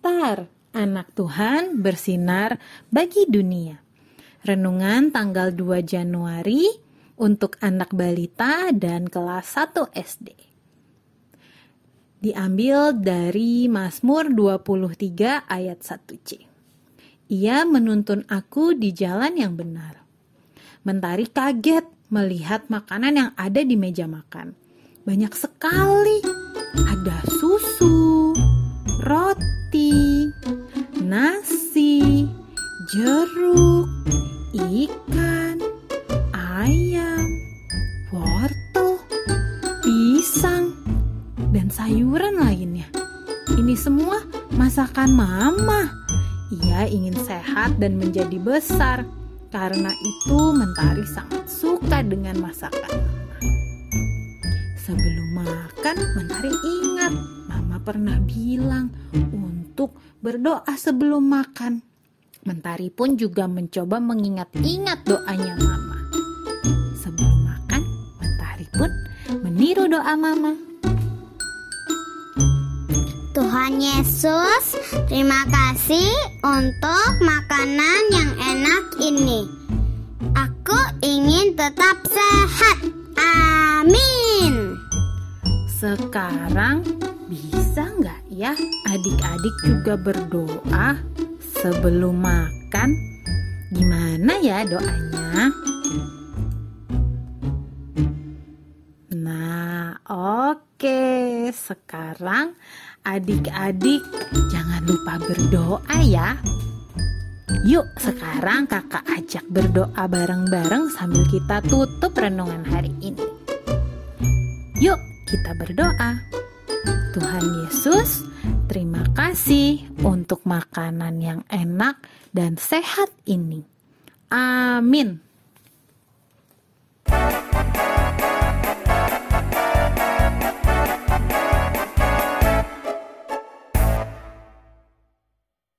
Star, anak Tuhan bersinar bagi dunia. Renungan tanggal 2 Januari untuk anak balita dan kelas 1 SD. Diambil dari Mazmur 23 ayat 1c. Ia menuntun aku di jalan yang benar. Mentari kaget melihat makanan yang ada di meja makan. Banyak sekali. Ada susu, roti, ikan, ayam, wortel, pisang, dan sayuran lainnya. Ini semua masakan mama. Ia ingin sehat dan menjadi besar. Karena itu Mentari sangat suka dengan masakan. Sebelum makan, Mentari ingat mama pernah bilang untuk berdoa sebelum makan. Mentari pun juga mencoba mengingat-ingat doanya mama. Sebelum makan, Mentari pun meniru doa mama. Tuhan Yesus, terima kasih untuk makanan yang enak ini. Aku ingin tetap sehat. Amin. Sekarang bisa nggak ya adik-adik juga berdoa sebelum makan? Gimana ya doanya? Nah, oke. Sekarang adik-adik jangan lupa berdoa ya. Yuk, sekarang kakak ajak berdoa bareng-bareng sambil kita tutup renungan hari ini. Yuk, kita berdoa. Tuhan Yesus, terima kasih untuk makanan yang enak dan sehat ini. Amin.